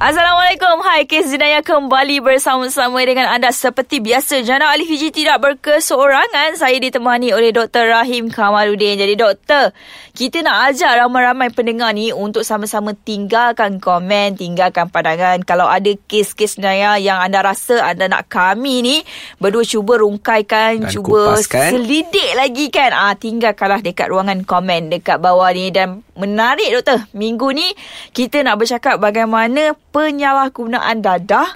Assalamualaikum. Hai, kes jenayah kembali bersama-sama dengan anda seperti biasa. Jana Ali Fiji tidak berkeseorangan. Saya ditemani oleh Dr. Rahim Kamaludin. Jadi doktor, kita nak ajak ramai-ramai pendengar ni untuk sama-sama tinggalkan komen, tinggalkan pandangan. Kalau ada kes-kes jenayah yang anda rasa anda nak kami ni berdua cuba rungkaikan, Dan cuba kupaskan. selidik lagi kan. Ah, tinggalkanlah dekat ruangan komen dekat bawah ni dan menarik doktor. Minggu ni kita nak bercakap bagaimana penyalahgunaan dadah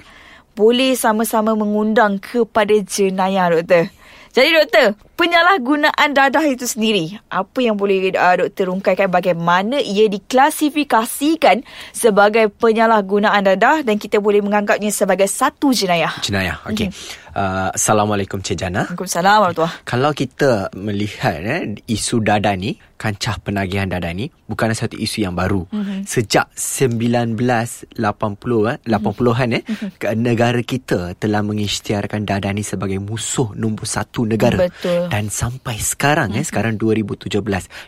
boleh sama-sama mengundang kepada jenayah doktor. Jadi doktor, penyalahgunaan dadah itu sendiri, apa yang boleh uh, doktor rungkaikan bagaimana ia diklasifikasikan sebagai penyalahgunaan dadah dan kita boleh menganggapnya sebagai satu jenayah. Jenayah. Okey. Uh, Assalamualaikum Cik Jana. Waalaikumsalam warahmatullahi Kalau kita melihat eh, isu dada ni, kancah penagihan dada ni bukanlah satu isu yang baru. Mm-hmm. Sejak 1980 eh 80-an eh mm-hmm. negara kita telah mengisytiharkan dada ni sebagai musuh nombor satu negara. Betul. Dan sampai sekarang mm-hmm. eh sekarang 2017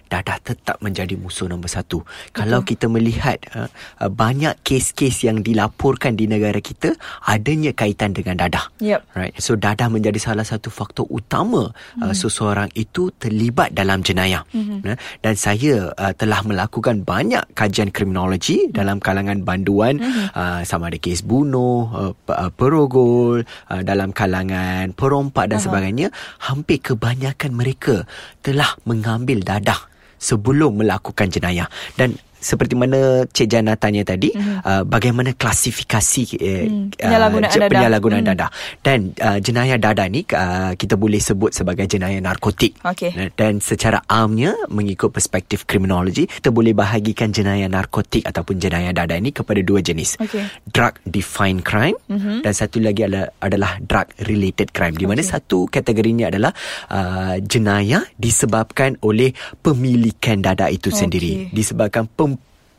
dada tetap menjadi musuh nombor satu. Betul. Kalau kita melihat uh, uh, banyak kes-kes yang dilaporkan di negara kita adanya kaitan dengan dadah. Yep. Right. So dadah menjadi salah satu faktor utama mm-hmm. uh, seseorang itu terlibat dalam jenayah. Mm-hmm. Dan saya uh, telah melakukan banyak kajian kriminologi mm-hmm. dalam kalangan banduan mm-hmm. uh, sama ada kes bunuh, uh, uh, perogol, uh, dalam kalangan perompak dan uh-huh. sebagainya. Hampir kebanyakan mereka telah mengambil dadah sebelum melakukan jenayah. Dan seperti mana Cik Jana tanya tadi mm-hmm. uh, bagaimana klasifikasi uh, Hmm, penyalahgunaan je- dadah. penyalahgunaan Hmm. dadah dan uh, jenayah dadah ni uh, kita boleh sebut sebagai jenayah narkotik Okey. dan secara amnya mengikut perspektif kriminologi kita boleh bahagikan jenayah narkotik ataupun jenayah dadah ini kepada dua jenis Okey. drug defined crime mm-hmm. dan satu lagi adalah, adalah drug related crime di mana Okey. satu kategorinya adalah uh, jenayah disebabkan oleh pemilikan dadah itu Okey. sendiri disebabkan pem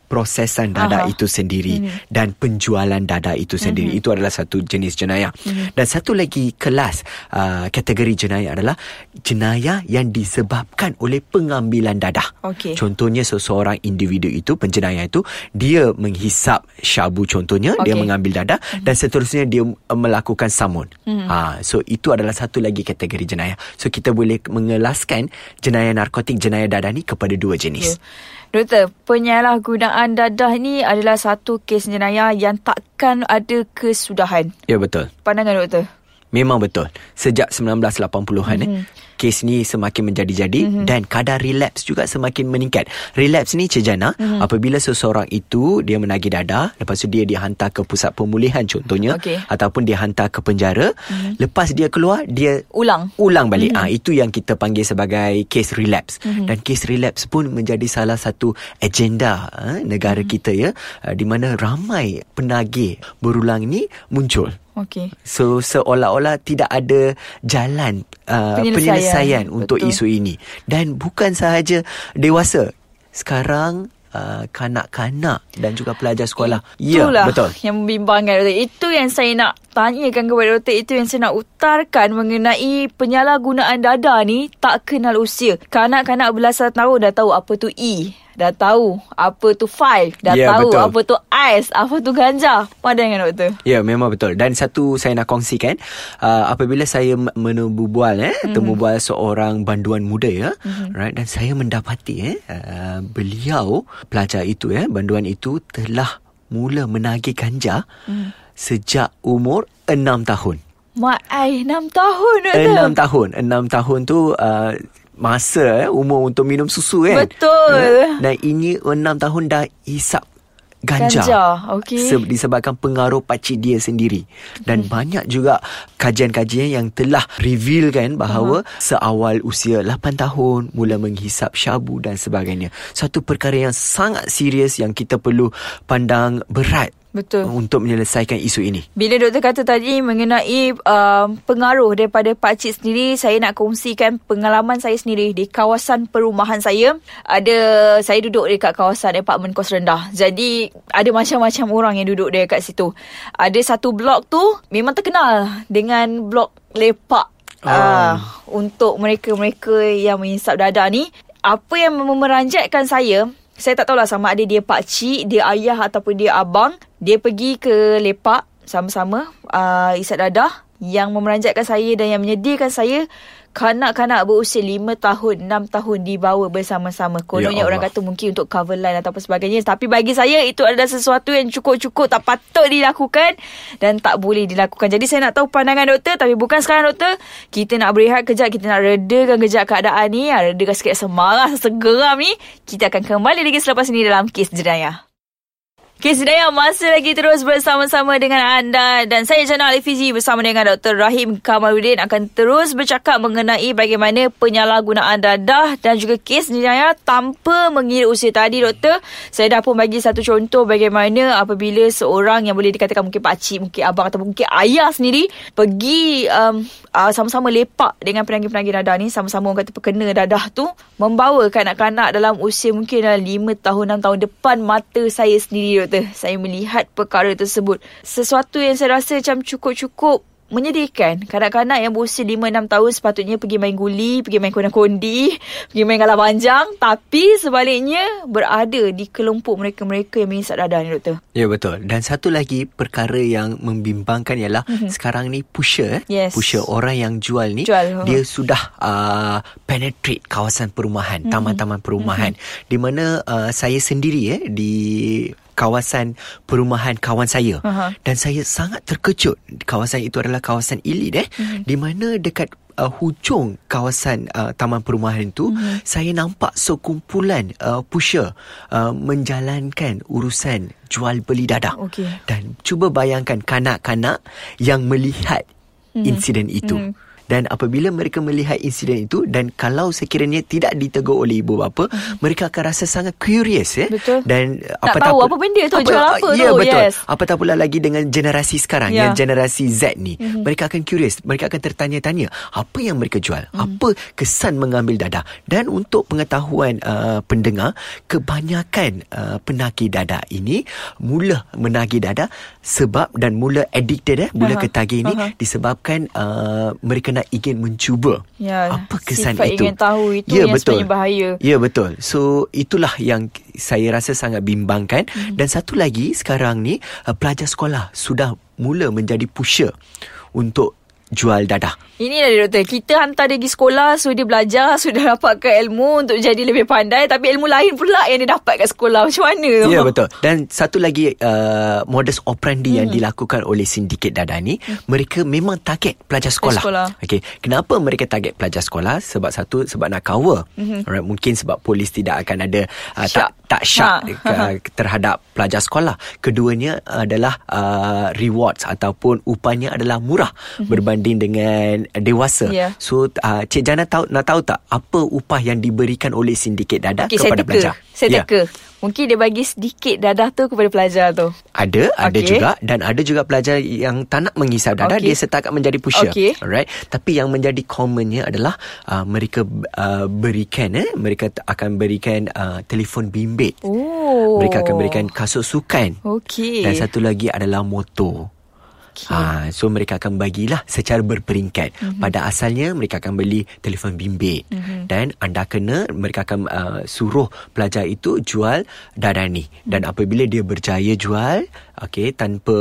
prosesan dada Aha. itu sendiri Mhm. dan penjualan dada itu sendiri itu adalah satu jenis jenayah dan satu lagi kelas uh, kategori jenayah adalah jenayah yang disebabkan oleh pengambilan dadah Okey. contohnya seseorang individu itu penjenayah itu dia menghisap syabu contohnya dia Okey. mengambil dadah dan seterusnya dia uh, melakukan samun ha so itu adalah satu lagi kategori jenayah so kita boleh mengelaskan jenayah narkotik jenayah dadah ni kepada dua jenis Ya. Doktor, penyalahgunaan dadah ni adalah satu kes jenayah yang takkan ada kesudahan. ya betul Pandangan doktor? Memang betul. Sejak 1980-an mm-hmm. eh, kes ni semakin menjadi-jadi mm-hmm. dan kadar relapse juga semakin meningkat. Relapse ni Cik Jana, mm-hmm. apabila seseorang itu dia menagih dadah, lepas tu dia dihantar ke pusat pemulihan contohnya Okey. ataupun dia hantar ke penjara, mm-hmm. lepas dia keluar dia Ulang. ulang balik. Mm-hmm. Ah itu yang kita panggil sebagai case relapse. Mm-hmm. Dan case relapse pun menjadi salah satu agenda eh, negara mm-hmm. kita ya, uh, di mana ramai penagih berulang ni muncul. Okey. So seolah-olah tidak ada jalan uh, Penyelesaian. penyelesaian untuk Betul. isu ini dan bukan sahaja dewasa sekarang uh, kanak-kanak dan juga pelajar sekolah ya Itulah betul yang membimbangkan doktor. Itu yang saya nak tanyakan kepada doktor. Itu yang saya nak utarkan mengenai penyalahgunaan dada ni tak kenal usia. Kanak-kanak belasan tahun dah tahu apa tu E. Dah tahu apa tu five. Dah Ya, tahu betul. apa tu ice. Apa tu ganja. Pandangan doktor. Ya memang betul dan satu saya nak kongsikan uh, apabila saya m- menubual eh mm-hmm. temu bual seorang banduan muda ya mm-hmm. right dan saya mendapati eh uh, beliau pelajar itu eh banduan itu telah mula menagih ganja mm. sejak umur 6 tahun Mak ai 6 tahun doktor. Enam tahun Enam tahun tu uh, Masa eh, Umur untuk minum susu kan Betul. Dan ini enam tahun dah Hisap Ganja, Ganja, okey. Se- Disebabkan pengaruh pakcik dia sendiri Dan hmm. banyak juga Kajian-kajian yang telah Reveal kan Bahawa uh-huh. Seawal usia 8 tahun Mula menghisap syabu dan sebagainya Satu perkara yang sangat serius Yang kita perlu Pandang berat Betul. Untuk menyelesaikan isu ini Bila doktor kata tadi mengenai um, pengaruh daripada pakcik sendiri, saya nak kongsikan pengalaman saya sendiri di kawasan perumahan saya. Ada saya duduk dekat kawasan apartmen kos rendah. Jadi ada macam-macam orang yang duduk dekat situ. Ada satu blok tu memang terkenal dengan blok lepak. Oh. Ah, untuk mereka-mereka yang menghisap dadah ni apa yang memeranjatkan saya saya tak tahulah sama ada dia pak cik, dia ayah ataupun dia abang. Dia pergi ke lepak sama-sama uh, isap dadah. Yang memeranjatkan saya dan yang menyedihkan saya kanak-kanak berusia 5 tahun, 6 tahun dibawa bersama-sama. Kononnya Ya orang kata mungkin untuk cover line ataupun sebagainya. Tapi bagi saya itu adalah sesuatu yang cukup-cukup tak patut dilakukan dan tak boleh dilakukan. Jadi saya nak tahu pandangan doktor tapi bukan sekarang doktor. Kita nak berehat kejap, kita nak redakan kejap keadaan ni. Ha, Redakan sikit semarah, segeram ni. Kita akan kembali lagi selepas ini dalam kes jenayah. Kes Daya masih lagi terus bersama-sama dengan anda dan saya Jana Alifizi bersama dengan Dr. Rahim Kamaluddin akan terus bercakap mengenai bagaimana penyalahgunaan dadah dan juga kes jenayah tanpa mengira usia tadi doktor. Saya dah pun bagi satu contoh bagaimana apabila seorang yang boleh dikatakan mungkin pakcik, mungkin abang atau mungkin ayah sendiri pergi um, uh, sama-sama lepak dengan penagih-penagih dadah ni sama-sama orang kata perkena dadah tu membawa kanak-kanak dalam usia mungkin dalam 5 tahun 6 tahun depan mata saya sendiri doktor saya melihat perkara tersebut sesuatu yang saya rasa macam cukup-cukup menyedihkan kanak-kanak yang berusia 5-6 tahun sepatutnya pergi main guli, pergi main kondi-kondi, pergi main galah panjang tapi sebaliknya berada di kelompok mereka-mereka yang mengisap dadah ni doktor. Ya betul. Dan satu lagi perkara yang membimbangkan ialah mm-hmm. sekarang ni pusher, Yes. pusher orang yang jual ni Jual, ha. dia sudah uh, penetrate kawasan perumahan, mm-hmm. taman-taman perumahan mm-hmm. di mana uh, saya sendiri eh di kawasan perumahan kawan saya Aha. dan saya sangat terkejut kawasan itu adalah kawasan elit eh mm-hmm. di mana dekat uh, hujung kawasan uh, taman perumahan itu mm-hmm. saya nampak sekumpulan uh, pusher uh, menjalankan urusan jual beli dadah Okey. dan cuba bayangkan kanak-kanak yang melihat mm-hmm. insiden itu mm-hmm. Dan apabila mereka melihat insiden itu dan kalau sekiranya tidak ditegur oleh ibu bapa, hmm. mereka akan rasa sangat curious ya. Betul. Dan Nak tahu apa benda tu, jual apa ya, tu, betul. yes. Apatah pula lagi dengan generasi sekarang Ya. yang generasi Z ni. Mm-hmm. Mereka akan curious, mereka akan tertanya-tanya apa yang mereka jual, Mhm. mm. apa kesan mengambil dadah. Dan untuk pengetahuan uh, pendengar, kebanyakan uh, penagih dadah ini mula menagih dadah sebab dan mula addicted eh, mula Aha, ketagih ini aha. disebabkan uh, mereka nak ingin mencuba. Ya, apa kesan sifat itu? ingin tahu itu ya, yang betul. sebenarnya bahaya. Ya betul. So itulah yang saya rasa sangat bimbangkan Mhm. mm. dan satu lagi sekarang ni uh, pelajar sekolah sudah mula menjadi pusher untuk jual dadah. Ini dah dia doktor. Kita hantar dia pergi sekolah so dia belajar, sudah dapatkan ilmu untuk jadi lebih pandai tapi ilmu lain pula yang dia dapat kat sekolah. Macam mana? Ya betul. Dan satu lagi uh, modus operandi hmm. yang dilakukan oleh sindiket dadah ni, hmm. mereka memang target pelajar sekolah. sekolah. Okey. Kenapa mereka target pelajar sekolah? Sebab satu sebab nak cover. Hmm. Alright, mungkin sebab polis tidak akan ada uh, tak tak syak Ha. uh, terhadap pelajar sekolah. Keduanya adalah uh, rewards ataupun upahnya adalah murah hmm. berbanding dengan dewasa. Ya. So uh, Cik Jana tahu nak tahu tak apa upah yang diberikan oleh sindiket dadah Okey, saya kepada teka. pelajar? Saya Ya. teka. Mungkin dia bagi sedikit dadah tu kepada pelajar tu. Ada, ada Okey. juga dan ada juga pelajar yang tak nak mengisap dadah Okey. dia setakat menjadi pusher. Okey. Alright. Tapi yang menjadi commonnya adalah uh, mereka uh, berikan eh mereka akan berikan uh, telefon bimbit. Oh. Mereka akan berikan kasut sukan. Okey. Dan satu lagi adalah motor. Okey. Ha, so mereka akan bagilah secara berperingkat. Mhm. Mm-hmm. Pada asalnya mereka akan beli telefon bimbit Mhm. mm-hmm. dan anda kena mereka akan uh, suruh pelajar itu jual dadah ni. Dan Mhm. apabila dia berjaya jual, okey tanpa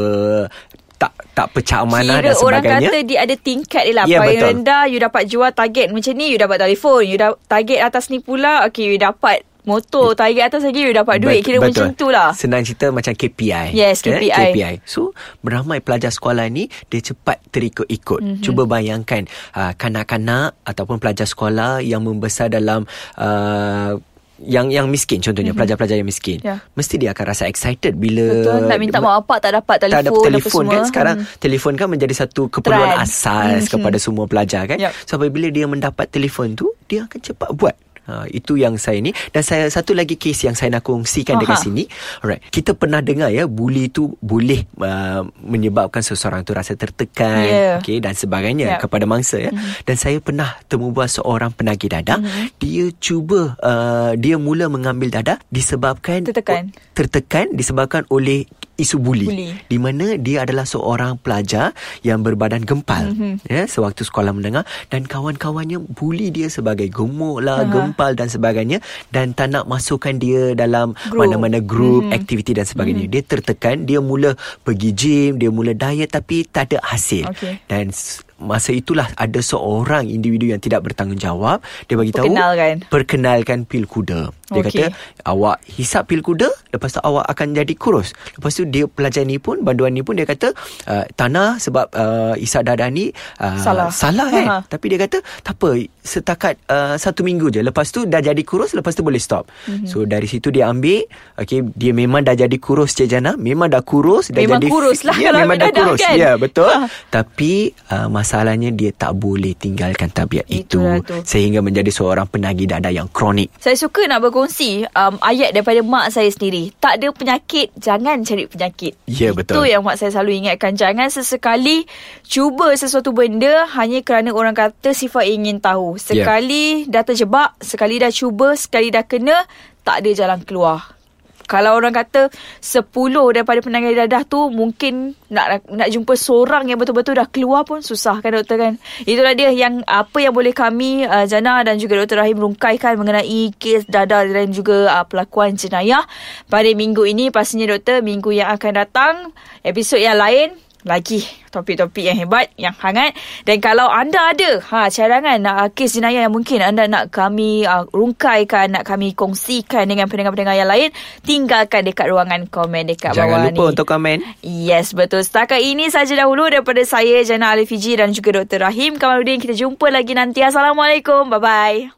tak tak pecah amanah Kira dan orang sebagainya. kata dia ada tingkat dia lah. Ya, Paling betul. rendah you dapat jual target macam ni you dapat telefon. You da- target atas ni pula okay you dapat motor. Target atas lagi you dapat duit. Kira Betul. macam tu lah. Senang cerita macam KPI. Yes, Eh, KPI. KPI. So, beramai pelajar sekolah ni dia cepat terikut-ikut. Mhm. Mm-hmm. Cuba bayangkan uh, kanak-kanak ataupun pelajar sekolah yang membesar dalam uh, yang yang miskin contohnya mm-hmm. pelajar-pelajar yang miskin. Ya. Mesti dia akan rasa excited bila Betul. Nak minta mak bapak tak dapat telefon. tak dapat apa telefon semua. kan sekarang Hmm. telefon kan menjadi satu keperluan Trend. asas Mhm. kepada semua pelajar kan Yup. so apabila dia mendapat telefon tu dia akan cepat buat Ha, itu yang saya ni dan saya satu lagi kes yang saya nak kongsikan Aha. dekat sini alright kita pernah dengar ya bully tu boleh uh, menyebabkan seseorang tu rasa tertekan Yeah. okey dan sebagainya Yup. kepada mangsa ya Mhm. dan saya pernah temu buat seorang penagih dadah Mhm. dia cuba uh, dia mula mengambil dadah disebabkan Tertekan. tertekan disebabkan oleh isu buli, Buli. di mana dia adalah seorang pelajar yang berbadan gempal mm-hmm. ya sewaktu sekolah menengah dan kawan-kawannya buli dia sebagai gemuk lah Aha. gempal dan sebagainya dan tak nak masukkan dia dalam Group. mana-mana grup Mhm. aktiviti dan sebagainya dia tertekan dia mula pergi gym dia mula diet tapi tak ada hasil Okey. dan masa itulah ada seorang individu yang tidak bertanggungjawab dia bagi tahu Perkenalkan. perkenalkan pil kuda dia Okey. kata awak hisap pil kuda lepas tu awak akan jadi kurus lepas tu dia pelajar ni pun banduan ni pun dia kata uh, tanah sebab uh, isap darah ni uh, Salah. salah kan Ha. tapi dia kata tak apa setakat uh, satu minggu je lepas tu dah jadi kurus lepas tu boleh stop Mhm. mm-hmm. so dari situ dia ambil okay, dia memang dah jadi kurus Cik Jana memang dah kurus dah Memang jadi kurus lah ya, memang dah dadah kurus kan? ya betul Ha. tapi uh, masalahnya dia tak boleh tinggalkan tabiat itu Itulah tu. sehingga menjadi seorang penagih dadah yang kronik Saya suka nak berkongsi um, ayat daripada mak saya sendiri. Tak ada penyakit, jangan cari penyakit. Ya, betul. Itu yang mak saya selalu ingatkan. Jangan sesekali cuba sesuatu benda hanya kerana orang kata sifat ingin tahu. Ya. Sekali dah terjebak, sekali dah cuba, sekali dah kena, tak ada jalan keluar. Kalau orang kata 10 daripada penanganan dadah tu mungkin nak nak jumpa seorang yang betul-betul dah keluar pun susah kan doktor kan. Itulah dia yang apa yang boleh kami uh, Jana dan juga Dr. Rahim rungkaikan mengenai kes dadah dan juga uh, pelakuan jenayah pada minggu ini pastinya doktor minggu yang akan datang episod yang lain lagi topik-topik yang hebat, yang hangat. Dan kalau anda ada ha, cadangan uh, kes jenayah yang mungkin anda nak kami uh, rungkaikan, nak kami kongsikan dengan pendengar-pendengar yang lain, tinggalkan dekat ruangan komen dekat jangan bawah lupa ni. untuk komen Yes, betul. Setakat ini saja dahulu daripada saya, Jana Alifiji dan juga Dr. Rahim Kamaluddin. Kita jumpa lagi nanti. Assalamualaikum. Bye-bye.